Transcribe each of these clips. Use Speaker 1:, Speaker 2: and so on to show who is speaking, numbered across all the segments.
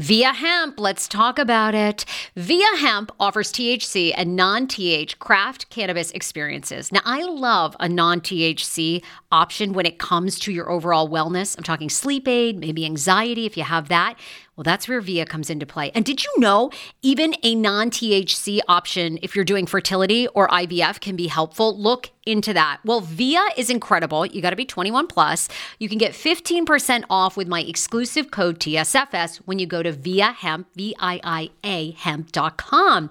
Speaker 1: Viia Hemp, let's talk about it. Viia Hemp offers THC and non TH craft cannabis experiences. Now, I love a non THC option when it comes to your overall wellness. I'm talking sleep aid, maybe anxiety if you have that. Well, that's where VIIA comes into play. And did you know even a non THC option, if you're doing fertility or IVF, can be helpful? Look into that. Well, VIIA is incredible. You got to be 21 plus. You can get 15% off with my exclusive code TSFS when you go to VIIA Hemp, V I I A hemp.com.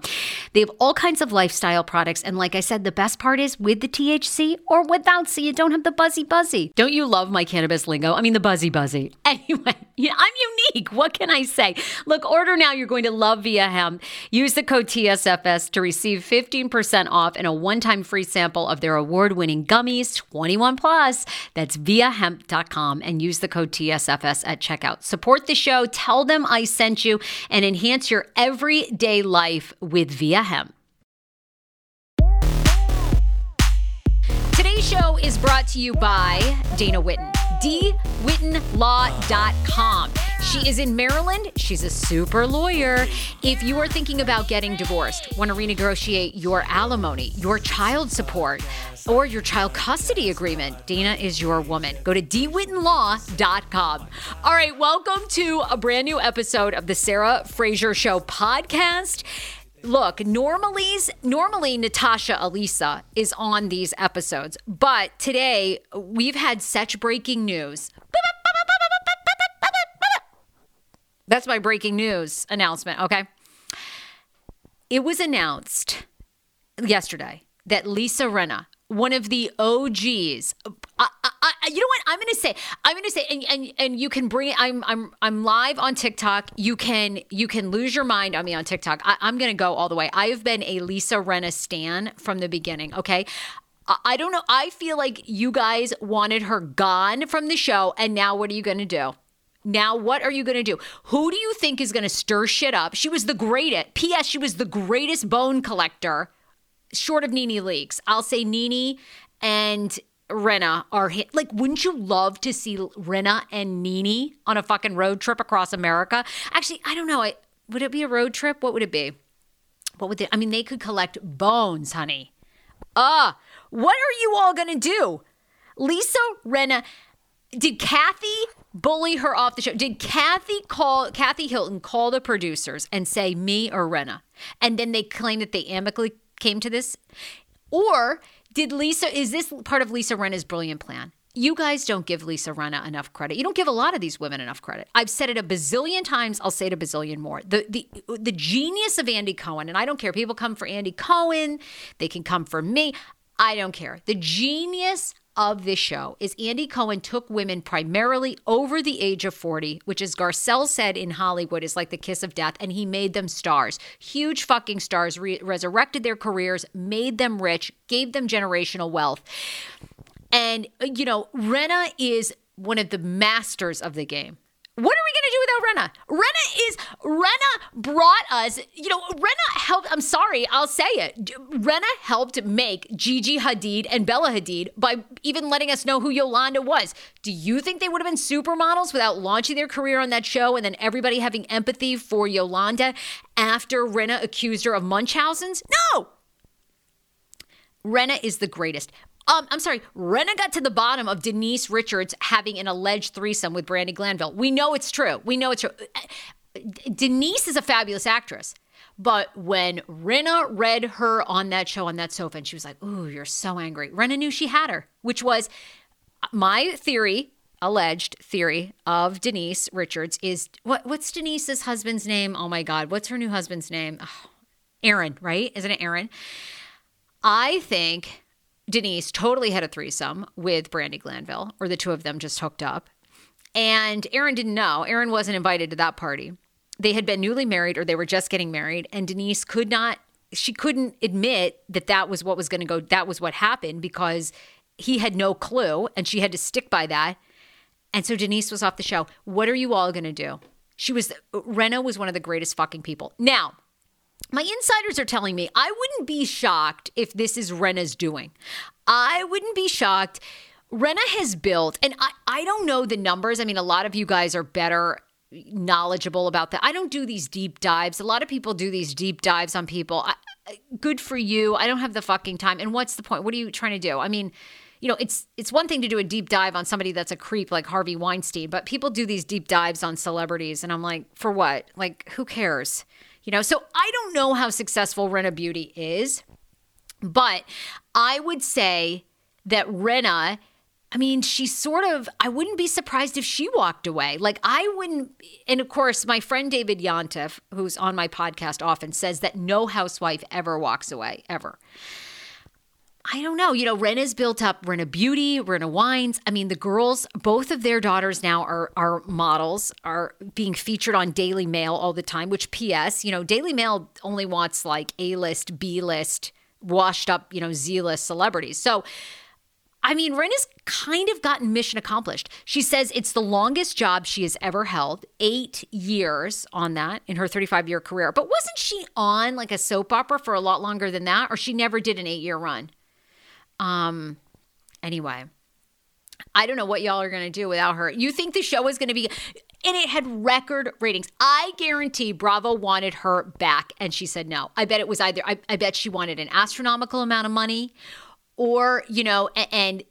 Speaker 1: They have all kinds of lifestyle products. And like I said, the best part is with the THC or without, so you don't have the buzzy buzzy. Don't you love my cannabis lingo? I mean, the buzzy buzzy. Anyway, yeah, I'm unique. What can I say? Look, order now. You're going to love Viia Hemp. Use the code TSFS to receive 15% off and a one time free sample of their award winning gummies, 21 plus. That's viiahemp.com and use the code TSFS at checkout. Support the show, tell them I sent you, and enhance your everyday life with Viia Hemp. Show is brought to you by Dana Whitten. DWhittenLaw.com. She is in Maryland. She's a super lawyer. If you are thinking about getting divorced, want to renegotiate your alimony, your child support, or your child custody agreement, Dana is your woman. Go to dwhittenlaw.com. All right, welcome to a brand new episode of the Sarah Fraser Show podcast. Look, normally, normally Natasha Elisa is on these episodes, but today we've had such breaking news. That's my breaking news announcement, okay? It was announced yesterday that Lisa Rinna, one of the OGs. I, I, you know what? I'm going to say. I'm going to say, and, and and you can bring. I'm I'm I'm live on TikTok. You can you can lose your mind on me on TikTok. I, I'm going to go all the way. I have been a Lisa Rinna stan from the beginning. Okay. I don't know. I feel like you guys wanted her gone from the show, and now what are you going to do? Now, what are you going to do? Who do you think is going to stir shit up? She was the greatest. P.S. She was the greatest bone collector short of Nene Leakes, I'll say Nene and Rinna are hit. Like, wouldn't you love to see Rinna and Nene on a fucking road trip across America? Actually, I don't know. I, would it be a road trip? What would it be? What would they? I mean, they could collect bones, honey. Ah, uh, what are you all gonna do? Lisa Rinna, did Kathy bully her off the show? Did Kathy call Kathy Hilton call the producers and say me or Rinna? And then they claim that they amicably came to this? Or did Lisa, is this part of Lisa Rinna's brilliant plan? you guys don't give Lisa Rinna enough credit. You don't give a lot of these women enough credit. I've said it a bazillion times. I'll say it a bazillion more. The the the genius of Andy Cohen, and I don't care. People come for Andy Cohen. They can come for me. I don't care. The genius of this show is Andy Cohen took women primarily over the age of 40, which, as Garcelle said in Hollywood, is like the kiss of death, and he made them stars. Huge fucking stars, re- resurrected their careers, made them rich, gave them generational wealth. And, uh, you know, Rinna is one of the masters of the game. What are we going to do without Rinna? Rinna is Rinna brought us, you know, Rinna helped, I'm sorry, I'll say it. Rinna helped make Gigi Hadid and Bella Hadid by even letting us know who Yolanda was. Do you think they would have been supermodels without launching their career on that show and then everybody having empathy for Yolanda after Rinna accused her of Munchausen's? No. Rinna is the greatest. Um, I'm sorry, Rinna got to the bottom of Denise Richards having an alleged threesome with Brandi Glanville. We know it's true. We know it's true. Denise is a fabulous actress. But when Rinna read her on that show on that sofa, and she was like, Ooh, you're so angry. Rinna knew she had her, which was my theory, alleged theory of Denise Richards is what what's Denise's husband's name? Oh my God, what's her new husband's name? Oh, Aaron, right? Isn't it Aaron? I think Denise totally had a threesome with Brandi Glanville, or the two of them just hooked up. And Aaron didn't know. Aaron wasn't invited to that party. They had been newly married or they were just getting married. And Denise could not, she couldn't admit that that was what was going to go, that was what happened because he had no clue and she had to stick by that. And so Denise was off the show. What are you all going to do? She was, Rinna was one of the greatest fucking people. Now, my insiders are telling me I wouldn't be shocked if this is Rinna's doing. I wouldn't be shocked. Rinna has built, and I, I don't know the numbers. I mean, a lot of you guys are better knowledgeable about that. I don't do these deep dives. A lot of people do these deep dives on people. I, good for you. I don't have the fucking time. And what's the point? What are you trying to do? I mean, you know, it's it's one thing to do a deep dive on somebody that's a creep like Harvey Weinstein, but people do these deep dives on celebrities and I'm like, for what? Like who cares? You know, so I don't know how successful Rinna Beauty is, but I would say that Rinna, I mean, she sort of, I wouldn't be surprised if she walked away. Like, I wouldn't, and of course, my friend David Yontef, who's on my podcast often, says that no housewife ever walks away, ever. I don't know. You know, Rinna's built up Rinna Beauty, Rinna Wines. I mean, the girls, both of their daughters now are are models, are being featured on Daily Mail all the time, which PS, you know, Daily Mail only wants like A-list, B-list, washed up, you know, Z-list celebrities. So I mean, Rinna's kind of gotten mission accomplished. She says it's the longest job she has ever held, eight years on that in her 35 year career. But wasn't she on like a soap opera for a lot longer than that? Or she never did an eight year run? Um, anyway, I don't know what y'all are going to do without her. You think the show is going to be, and it had record ratings. I guarantee Bravo wanted her back, and she said no. I bet it was either, I, I bet she wanted an astronomical amount of money, or, you know, and, and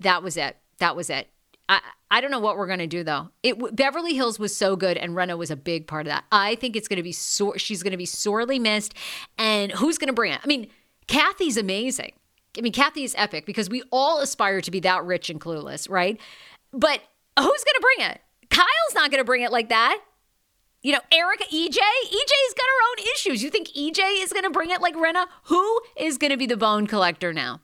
Speaker 1: that was it. That was it. I, I don't know what we're going to do though. It Beverly Hills was so good and Rinna was a big part of that. I think it's going to be sore she's going to be sorely missed and who's going to bring it? I mean, Kathy's amazing. I mean, Kathy is epic because we all aspire to be that rich and clueless, right? But who's going to bring it? Kyle's not going to bring it like that. You know, Erika, EJ, EJ's got her own issues. You think EJ is going to bring it like Rinna? Who is going to be the bone collector now?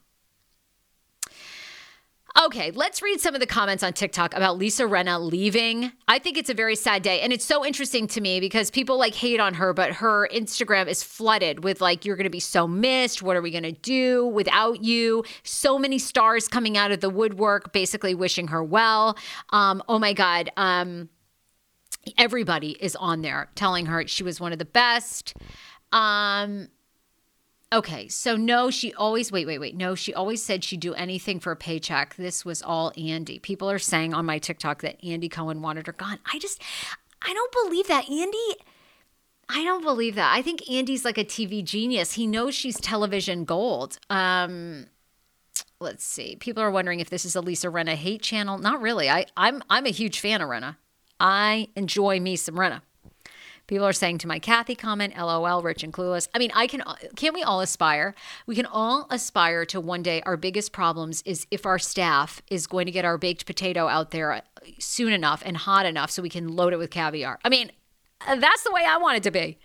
Speaker 1: Okay, let's read some of the comments on TikTok about Lisa Rinna leaving. I think it's a very sad day. And it's so interesting to me because people like hate on her, but her Instagram is flooded with like, you're going to be so missed. What are we going to do without you? So many stars coming out of the woodwork, basically wishing her well. Um, oh my God. Um, everybody is on there telling her she was one of the best. Um, Okay, so no, she always wait, wait, wait. No, she always said she'd do anything for a paycheck. This was all Andy. People are saying on my TikTok that Andy Cohen wanted her gone. I just I don't believe that. Andy I don't believe that. I think Andy's like a TV genius. He knows she's television gold. Um let's see. People are wondering if this is a Lisa Rinna hate channel. Not really. I I'm I'm a huge fan of Rinna. I enjoy me some Rinna. People are saying to my Kathy comment, LOL, rich and clueless. I mean, I can, can't we all aspire? We can all aspire to one day our biggest problems is if our staff is going to get our baked potato out there uh, soon enough and hot enough so we can load it with caviar. I mean, uh, that's the way I want it to be.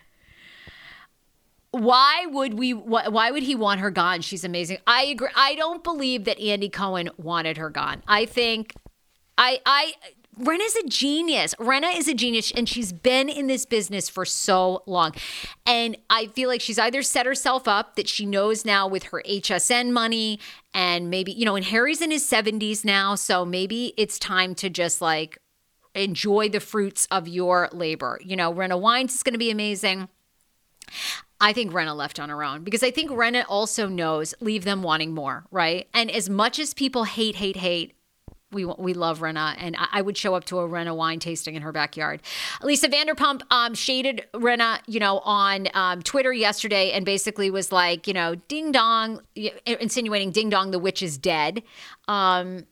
Speaker 1: Why would we? Why would he want her gone? She's amazing. I agree. I don't believe that Andy Cohen wanted her gone. I think, I, I, Rinna's a genius. Rinna is a genius, and she's been in this business for so long. And I feel like she's either set herself up that she knows now with her HSN money, and maybe, you know, and Harry's in his 70s now. So maybe it's time to just like enjoy the fruits of your labor. You know, Rinna Wines is going to be amazing. I think Rinna left on her own because I think Rinna also knows leave them wanting more, right? And as much as people hate, hate, hate we we love Rinna, and I, would show up to a Rinna wine tasting in her backyard. Lisa Vanderpump um, shaded Rinna, you know, on um, Twitter yesterday, and basically was like, you know, ding dong, insinuating ding dong, the witch is dead. Um,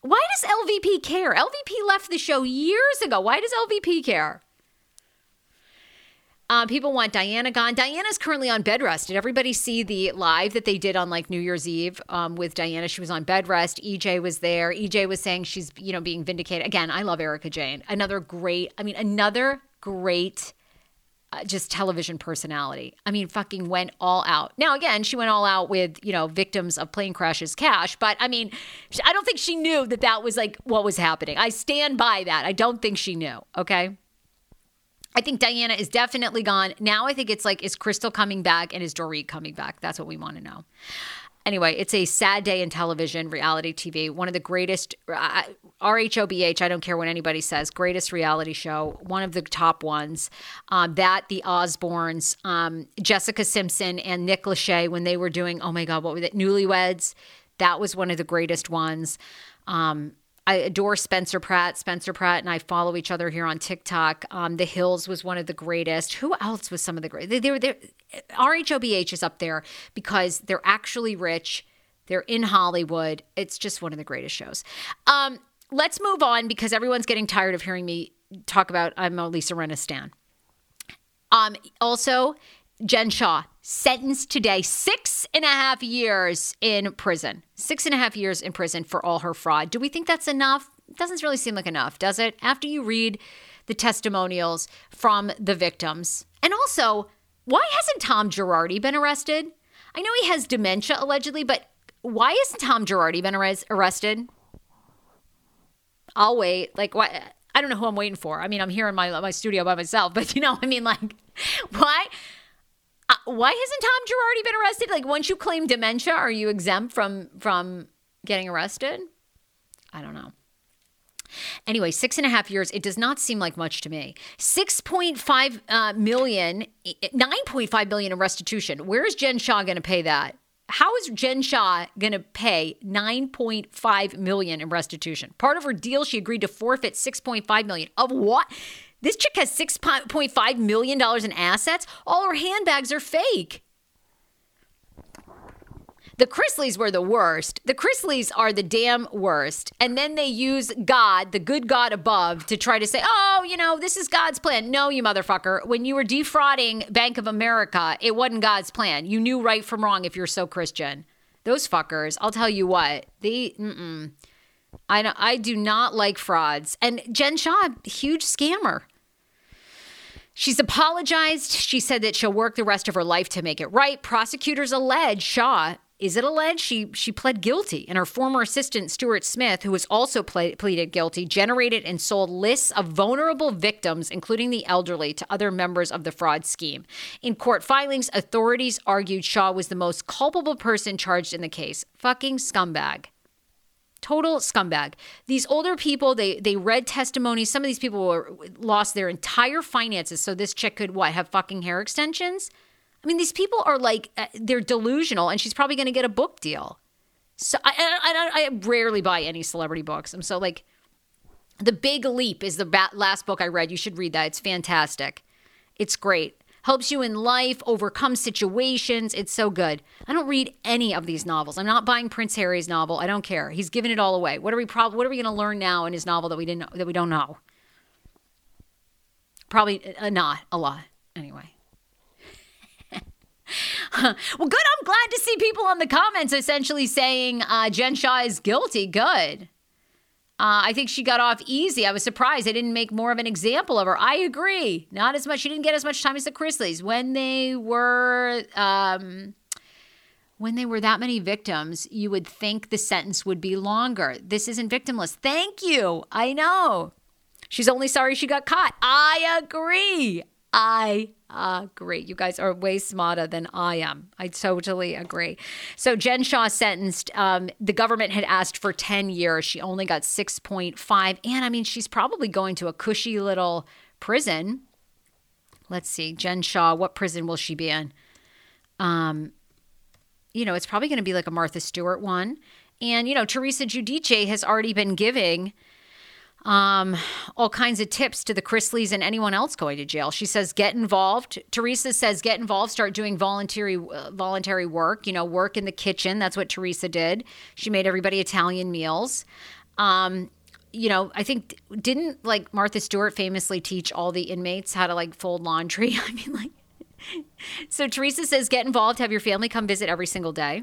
Speaker 1: why does LVP care? LVP left the show years ago. Why does LVP care? Um, people want Diana gone. Diana's currently on bed rest. Did everybody see the live that they did on like New Year's Eve um, with Diana? She was on bed rest. EJ was there. EJ was saying she's, you know, being vindicated. Again, I love Erika Jayne. Another great, I mean, another great uh, just television personality. I mean, fucking went all out. Now, again, she went all out with, you know, victims of plane crashes cash, but I mean, I don't think she knew that that was like what was happening. I stand by that. I don't think she knew. Okay. I think Diana is definitely gone. Now I think it's like, is Crystal coming back and is Dorit coming back? That's what we want to know. Anyway, it's a sad day in television, reality TV. One of the greatest, uh, RHOBH, I don't care what anybody says, greatest reality show, one of the top ones. Um, that, The Osbournes, um, Jessica Simpson and Nick Lachey, when they were doing, oh my God, what was it? Newlyweds. That was one of the greatest ones. Um, I adore Spencer Pratt. Spencer Pratt and I follow each other here on TikTok. Um, the Hills was one of the greatest. Who else was some of the great? They, they were there. RHOBH is up there because they're actually rich. They're in Hollywood. It's just one of the greatest shows. Um, let's move on because everyone's getting tired of hearing me talk about I'm a Lisa Rinna stan. Um, also, Jen Shah sentenced today six and a half years in prison. Six and a half years in prison for all her fraud. Do we think that's enough? Doesn't really seem like enough, does it? After you read the testimonials from the victims. And also, why hasn't Tom Girardi been arrested? I know he has dementia allegedly, but why isn't Tom Girardi been arrested? I'll wait. Like, what? I don't know who I'm waiting for. I mean, I'm here in my my studio by myself, but you know, I mean, like, why? Uh, why hasn't Tom Girardi been arrested? Like once you claim dementia, are you exempt from from getting arrested? I don't know. Anyway, six and a half years, it does not seem like much to me. 6.5 uh, million, 9.5 million in restitution. Where is Jen Shah going to pay that? How is Jen Shah going to pay 9.5 million in restitution? Part of her deal, she agreed to forfeit 6.5 million. Of what? This chick has $6.5 million in assets. All her handbags are fake. The Chrisleys were the worst. The Chrisleys are the damn worst. And then they use God, the good God above, to try to say, oh, you know, this is God's plan. No, you motherfucker. When you were defrauding Bank of America, it wasn't God's plan. You knew right from wrong if you're so Christian. Those fuckers, I'll tell you what, they, mm-mm. I, I do not like frauds. And Jen Shah, huge scammer. She's apologized. She said that she'll work the rest of her life to make it right. Prosecutors allege Shah is it alleged she she pled guilty and her former assistant Stuart Smith who was also ple- pleaded guilty generated and sold lists of vulnerable victims including the elderly to other members of the fraud scheme in court filings authorities argued Shah was the most culpable person charged in the case fucking scumbag total scumbag. These older people, they they read testimonies. Some of these people were, lost their entire finances so this chick could what have fucking hair extensions. I mean, these people are like uh, they're delusional, and she's probably going to get a book deal. So I, I, I rarely buy any celebrity books. I'm so like, The Big Leap is the last book I read. You should read that. It's fantastic. It's great helps you in life, overcome situations. It's so good. I don't read any of these novels. I'm not buying Prince Harry's novel. I don't care. He's given it all away. What are we prob- what are we going to learn now in his novel that we didn't that we don't know? Probably uh, not a lot. Anyway. well, good. I'm glad to see people on the comments essentially saying uh, Jen Shah is guilty. Good. Uh, I think she got off easy. I was surprised they didn't make more of an example of her. I agree. Not as much. She didn't get as much time as the Chrisleys when they were. Um, when they were that many victims, you would think the sentence would be longer. This isn't victimless. Thank you. I know. She's only sorry she got caught. I agree. I agree. You guys are way smarter than I am. I totally agree. So Jen Shah sentenced. Um, the government had asked for 10 years. She only got 6.5. And I mean, she's probably going to a cushy little prison. Let's see. Jen Shah. what prison will she be in? Um, you know, it's probably going to be like a Martha Stewart one. And, you know, Teresa Giudice has already been giving um, all kinds of tips to the Chrisleys and anyone else going to jail. She says, get involved. Teresa says, get involved, start doing voluntary, uh, voluntary work, you know, work in the kitchen. That's what Teresa did. She made everybody Italian meals. Um, you know, I think, didn't like Martha Stewart famously teach all the inmates how to like fold laundry? I mean, like, so Teresa says, get involved, have your family come visit every single day.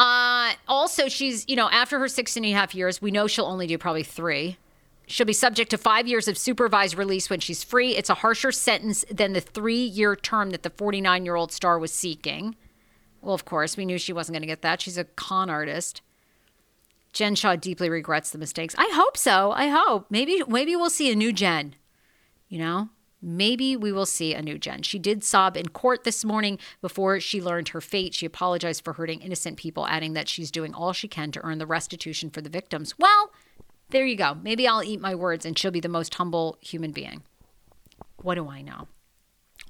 Speaker 1: Uh, also, she's, you know, after her six and a half years, we know she'll only do probably three. She'll be subject to five years of supervised release when she's free. It's a harsher sentence than the three year term that the 49 year old star was seeking. Well, of course, we knew she wasn't going to get that. She's a con artist. Jen Shah deeply regrets the mistakes. I hope so. I hope. Maybe maybe we'll see a new Jen. You know? Maybe we will see a new Jen. She did sob in court this morning before she learned her fate. She apologized for hurting innocent people, adding that she's doing all she can to earn the restitution for the victims. Well, there you go. Maybe I'll eat my words and she'll be the most humble human being. What do I know?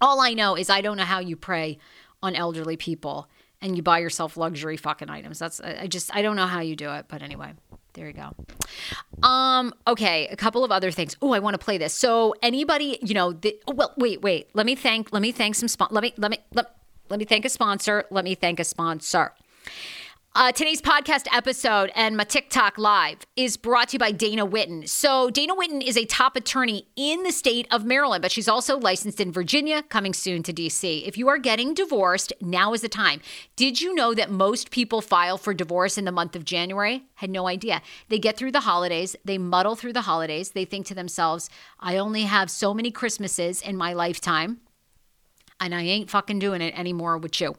Speaker 1: All I know is I don't know how you prey on elderly people and you buy yourself luxury fucking items. That's I just I don't know how you do it, but anyway. There you go. Um, okay, a couple of other things. Oh, I want to play this. So anybody, you know, the, oh, well, wait, wait. Let me thank let me thank some spon- let me let me let, let me thank a sponsor. Let me thank a sponsor. Uh, today's podcast episode and my TikTok live is brought to you by Dana Whitten. So, Dana Whitten is a top attorney in the state of Maryland, but she's also licensed in Virginia, coming soon to DC. If you are getting divorced, now is the time. Did you know that most people file for divorce in the month of January? Had no idea. They get through the holidays, they muddle through the holidays, they think to themselves, I only have so many Christmases in my lifetime, and I ain't fucking doing it anymore with you.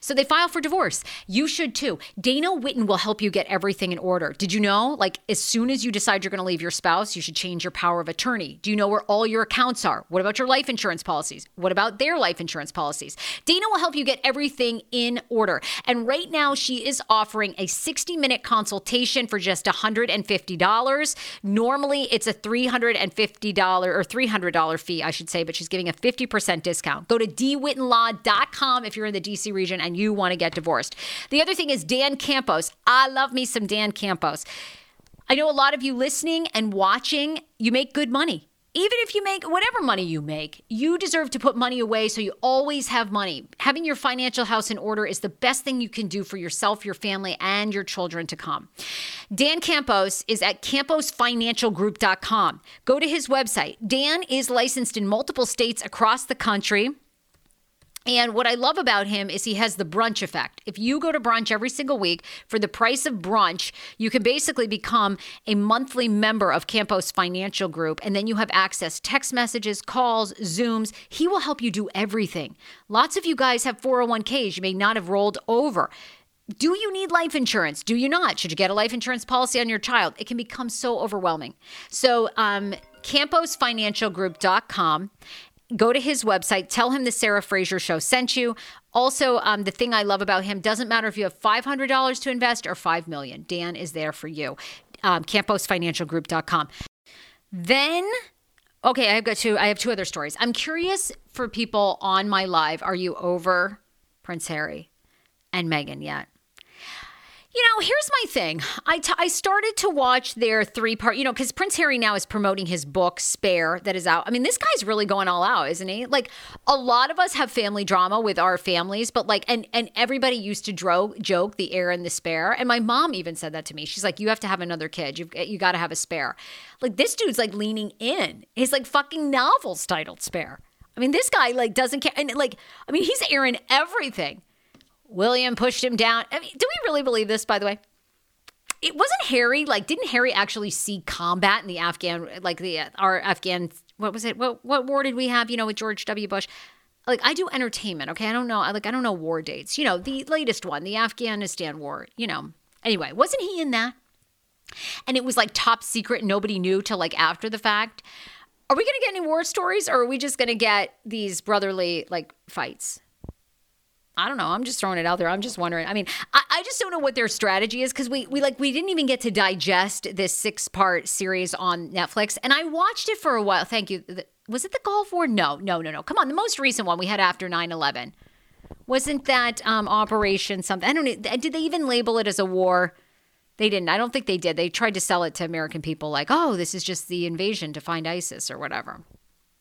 Speaker 1: So they file for divorce. You should too. Dana Whitten will help you get everything in order. Did you know? Like, as soon as you decide you're going to leave your spouse, you should change your power of attorney. Do you know where all your accounts are? What about your life insurance policies? What about their life insurance policies? Dana will help you get everything in order. And right now, she is offering a 60 minute consultation for just $150. Normally, it's a $350 or $300 fee, I should say, but she's giving a 50% discount. Go to dwhittenlaw.com if you're in the DC region and you want to get divorced. The other thing is Dan Campos. I love me some Dan Campos. I know a lot of you listening and watching, you make good money. Even if you make whatever money you make, you deserve to put money away so you always have money. Having your financial house in order is the best thing you can do for yourself, your family, and your children to come. Dan Campos is at camposfinancialgroup.com. Go to his website. Dan is licensed in multiple states across the country. And what I love about him is he has the brunch effect. If you go to brunch every single week for the price of brunch, you can basically become a monthly member of Campos Financial Group. And then you have access text messages, calls, Zooms. He will help you do everything. Lots of you guys have 401ks you may not have rolled over. Do you need life insurance? Do you not? Should you get a life insurance policy on your child? It can become so overwhelming. So, um, camposfinancialgroup.com go to his website, tell him the Sarah Fraser show sent you. Also, um, the thing I love about him doesn't matter if you have $500 to invest or 5 million. Dan is there for you. Um, CamposFinancialGroup.com. Then, okay, I've got two. I have two other stories. I'm curious for people on my live. Are you over Prince Harry and Meghan yet? You know, here's my thing. I, t- I started to watch their three part, you know, because Prince Harry now is promoting his book, Spare, that is out. I mean, this guy's really going all out, isn't he? Like, a lot of us have family drama with our families, but like, and, and everybody used to dro- joke the heir and the spare. And my mom even said that to me. She's like, you have to have another kid. You've, you got to have a spare. Like, this dude's like leaning in. His like fucking novels titled Spare. I mean, this guy like doesn't care. And like, I mean, he's airing everything. William pushed him down. I mean, do we really believe this, by the way? It wasn't Harry. Like, didn't Harry actually see combat in the Afghan, like the uh, our Afghan? What was it? What what war did we have? You know, with George W. Bush. Like, I do entertainment. Okay, I don't know. Like, I don't know war dates. You know, the latest one, the Afghanistan war. You know. Anyway, wasn't he in that? And it was like top secret. Nobody knew till like after the fact. Are we to get any war stories, or are we just to get these brotherly like fights? I don't know. I'm just throwing it out there. I'm just wondering. I mean, I, I just don't know what their strategy is because we we like we didn't even get to digest this six part series on Netflix, and I watched it for a while. Thank you. Was it the Gulf War? No, no, no, no. Come on, the most recent one we had after 9-11. Wasn't that um, Operation something? I don't know. Did they even label it as a war? They didn't. I don't think they did. They tried to sell it to American people like, oh, this is just the invasion to find ISIS or whatever.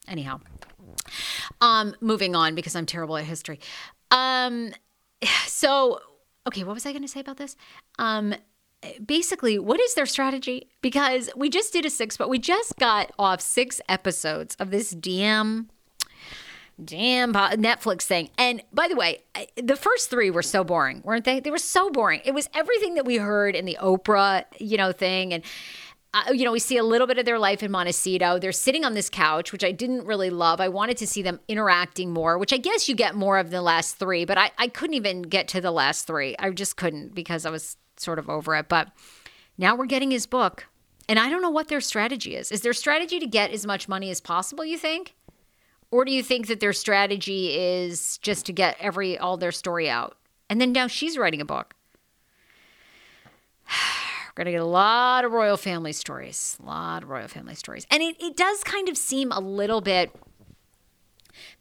Speaker 1: Anyhow, um, moving on because I'm terrible at history. Um, so okay, what was I going to say about this? Um, basically, what is their strategy? Because we just did a six, but we just got off six episodes of this damn damn Netflix thing. And by the way, the first three were so boring, weren't they? They were so boring. It was everything that we heard in the Oprah, you know, thing. And you know, we see a little bit of their life in Montecito. They're sitting on this couch, which I didn't really love. I wanted to see them interacting more, which I guess you get more of the last three, but I, I couldn't even get to the last three. I just couldn't because I was sort of over it. But now we're getting his book. And I don't know what their strategy is. Is their strategy to get as much money as possible, you think? Or do you think that their strategy is just to get every all their story out? And then now she's writing a book. We're going to get a lot of royal family stories. A lot of royal family stories. And it, it does kind of seem a little bit.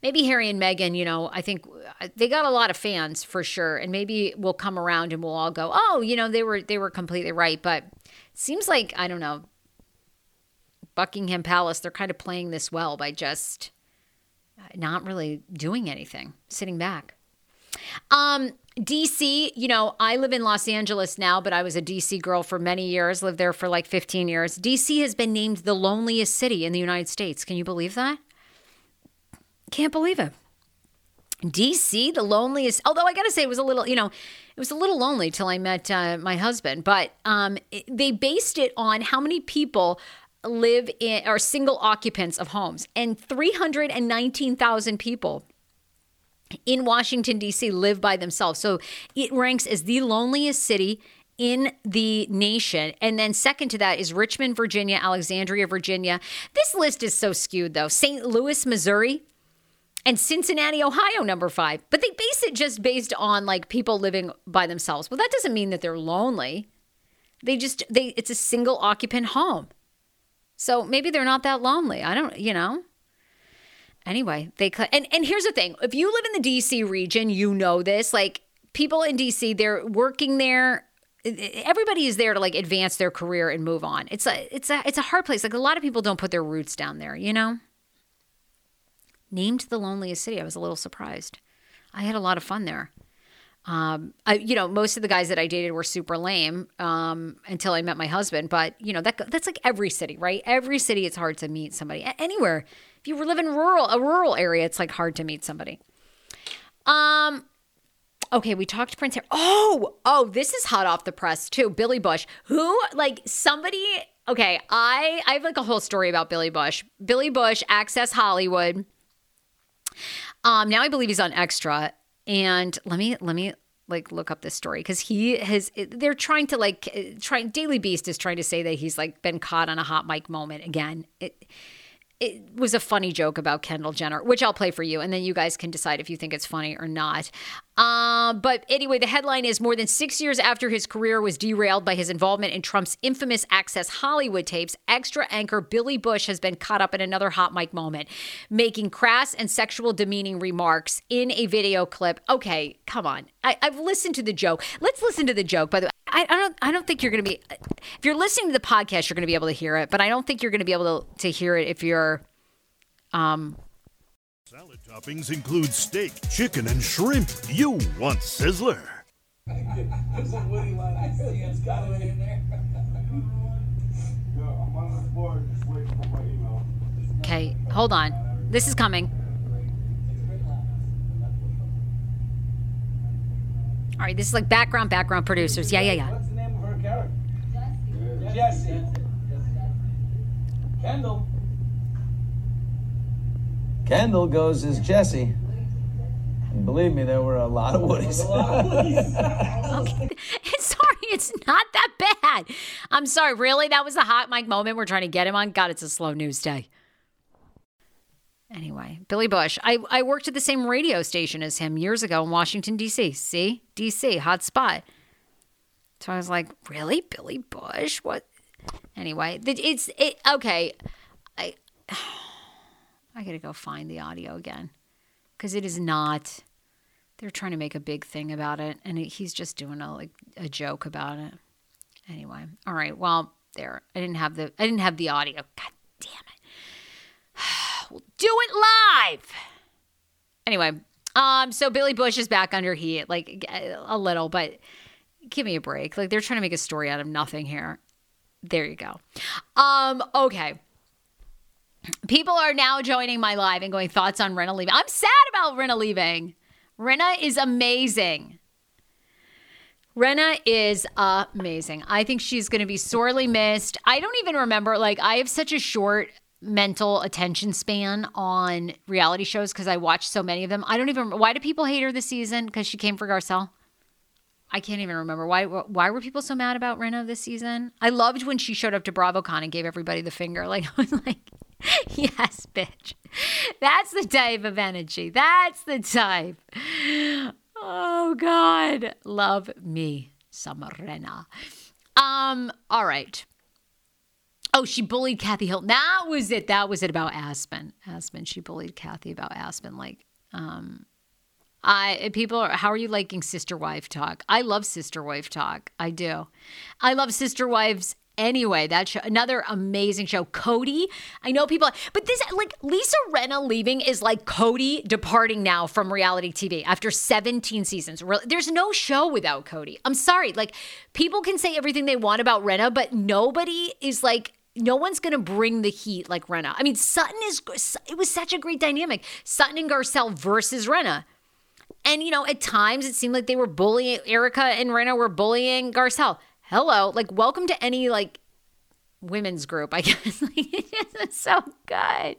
Speaker 1: Maybe Harry and Meghan, you know, I think uh, they got a lot of fans for sure, and maybe we'll come around and we'll all go, "Oh, you know, they were they were completely right." But seems like I don't know, Buckingham Palace, they're kind of playing this well by just not really doing anything, sitting back. Um, DC, you know, I live in Los Angeles now, but I was a DC girl for many years, lived there for like 15 years. DC has been named the loneliest city in the United States. Can you believe that? Can't believe it. DC, the loneliest, although I got to say it was a little, you know, it was a little lonely till I met uh, my husband, but um, it, they based it on how many people live in are single occupants of homes and 319,000 people in Washington, D.C., live by themselves. So it ranks as the loneliest city in the nation. And then second to that is Richmond, Virginia, Alexandria, Virginia. This list is so skewed though. St. Louis, Missouri, and Cincinnati, Ohio, number five. But they base it just based on like people living by themselves. Well, that doesn't mean that they're lonely. They just they it's a single occupant home. So maybe they're not that lonely. I don't, you know. Anyway, they and and here's the thing: if you live in the DC region, you know this. Like people in DC, they're working there. Everybody is there to like advance their career and move on. It's a it's a it's a hard place. Like a lot of people don't put their roots down there. You know. Named the loneliest city, I was a little surprised. I had a lot of fun there. Um, I, you know, most of the guys that I dated were super lame um, until I met my husband. But you know, that that's like every city, right? Every city, it's hard to meet somebody. Anywhere, you live in rural a rural area, it's like hard to meet somebody. Um, okay, we talked Prince Harry. Oh, oh, this is hot off the press too. Billy Bush, who like somebody. Okay, I I have like a whole story about Billy Bush. Billy Bush, Access Hollywood. Um, now I believe he's on Extra, and let me let me like look up this story because he has they're trying to like trying daily beast is trying to say that he's like been caught on a hot mic moment again it, it was a funny joke about Kendall Jenner, which I'll play for you, and then you guys can decide if you think it's funny or not. Uh, but anyway, the headline is more than six years after his career was derailed by his involvement in Trump's infamous Access Hollywood tapes, extra anchor Billy Bush has been caught up in another hot mic moment, making crass and sexual demeaning remarks in a video clip. Okay, come on. I, I've listened to the joke. Let's listen to the joke, by the way. I, I don't I don't think you're going to be if you're listening to the podcast you're going to be able to hear it, but I don't think you're going to be able to, to hear it if you're um
Speaker 2: Salad toppings include steak, chicken, and shrimp. You want Sizzler.
Speaker 1: Okay, hold on. This is coming. All right, this is like background background producers. Yeah, yeah, yeah.
Speaker 3: What's the name of her character? Jesse. Kendall.
Speaker 4: Kendall goes as Jesse. And believe me, there were a lot of Woodies.
Speaker 1: Okay. sorry, it's not that bad. I'm sorry. Really? That was the hot mic moment we're trying to get him on? God, it's a slow news day. Anyway, Billy Bush. I, I worked at the same radio station as him years ago in Washington, D.C. See? D.C., hot spot. So I was like, really? Billy Bush? What? Anyway, it's it okay. I I gotta go find the audio again because it is not. They're trying to make a big thing about it, and it, he's just doing a like a joke about it. Anyway, all right. Well, there. I didn't have the I didn't have the audio. God damn it. we'll do it live. Anyway, um, so Billy Bush is back under heat, like a little, but give me a break. Like they're trying to make a story out of nothing here. There you go. Um, okay. People are now joining my live and going thoughts on Rinna leaving. I'm sad about Rinna leaving. Rinna is amazing. Rinna is amazing. I think she's going to be sorely missed. I don't even remember, like, I have such a short mental attention span on reality shows because I watch so many of them. I don't even, why do people hate her this season? Because she came for Garcelle? I can't even remember. Why, why were people so mad about Rinna this season? I loved when she showed up to BravoCon and gave everybody the finger. Like, I was like, yes, bitch. That's the type of energy. That's the type. Oh God, love me some Rinna. Um. All right. Oh, she bullied Kathy Hilton. That was it. That was it about Aspen. Aspen. She bullied Kathy about Aspen. Like, um, I people are. How are you liking sister wife talk? I love sister wife talk. I do. I love sister wives anyway that show another amazing show kody i know people but this like lisa rinna leaving is like kody departing now from reality tv after 17 seasons there's no show without kody i'm sorry like people can say everything they want about rinna but nobody is like no one's gonna bring the heat like rinna i mean sutton is it was such a great dynamic. Sutton and garcelle versus rinna and you know at times it seemed like they were bullying erika and rinna were bullying garcelle. Hello like welcome to any like women's group i guess. It's so good.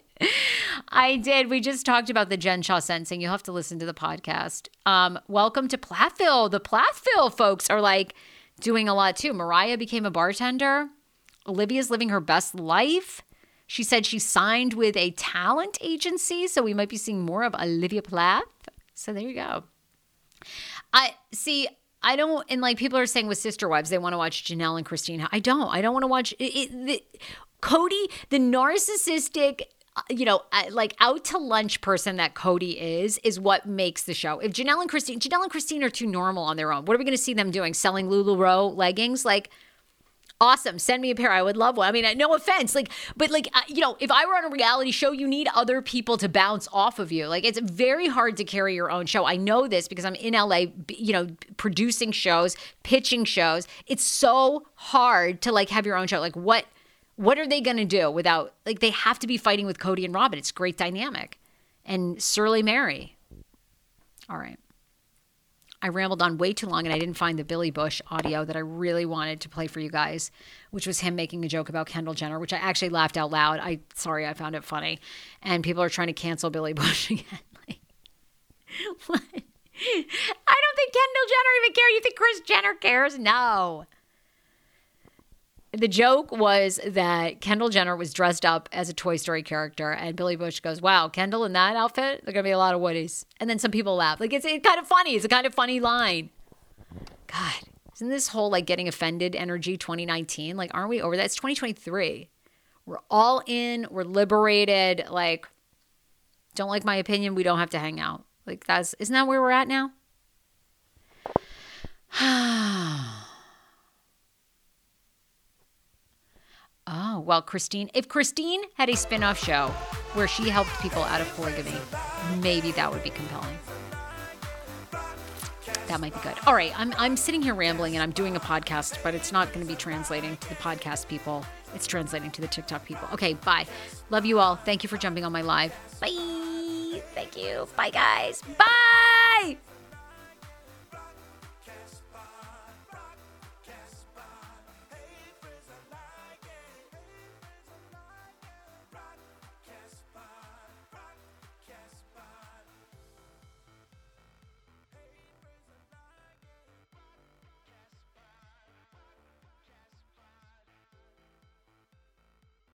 Speaker 1: I did. We just talked about the jen shah sentencing you'll have to listen to the podcast. Um welcome to plathville. The plathville folks are like doing a lot too. Mariah became a bartender olivia's living her best life she said she signed with a talent agency so we might be seeing more of olivia plath so there you go i see I don't, and like people are saying with Sister Wives, they want to watch Janelle and Christina. I don't. I don't want to watch it, it, the, Kody, the narcissistic, uh, you know, uh, like out to lunch person that Kody is, is what makes the show. If Janelle and Christine, Janelle and Christine are too normal on their own. What are we going to see them doing? Selling Lululemon leggings? Like, awesome. Send me a pair. I would love one. I mean no offense. Like but like uh, you know if i were on a reality show you need other people to bounce off of you. Like it's very hard to carry your own show. I know this because i'm in la you know producing shows pitching shows. It's so hard to like have your own show. Like what what are they going to do without like they have to be fighting with kody and robyn. It's great dynamic. And surly meri. All right I rambled on way too long and I didn't find the Billy Bush audio that I really wanted to play for you guys, which was him making a joke about Kendall Jenner, which I actually laughed out loud. I sorry, I found it funny. And people are trying to cancel Billy Bush again. like, what? I don't think Kendall Jenner even cares. You think Kris Jenner cares? No. The joke was that Kendall Jenner was dressed up as a Toy Story character, and Billy Bush goes, "Wow, Kendall in that outfit, there're gonna be a lot of Woodies." And then some people laugh. Like it's, it's kind of funny. It's a kind of funny line. God, isn't this whole like getting offended energy 2019? Like, aren't we over that? It's 2023. We're all in. We're liberated. Like, don't like my opinion. We don't have to hang out. Like that's isn't that where we're at now? Oh, well, Christine, if Christine had a spin off show where she helped people out of polygamy, maybe that would be compelling. That might be good. All right, I'm, I'm sitting here rambling and I'm doing a podcast, but it's not going to be translating to the podcast people. It's translating to the TikTok people. Okay, bye. Love you all. Thank you for jumping on my live. Bye. Thank you. Bye, guys. Bye.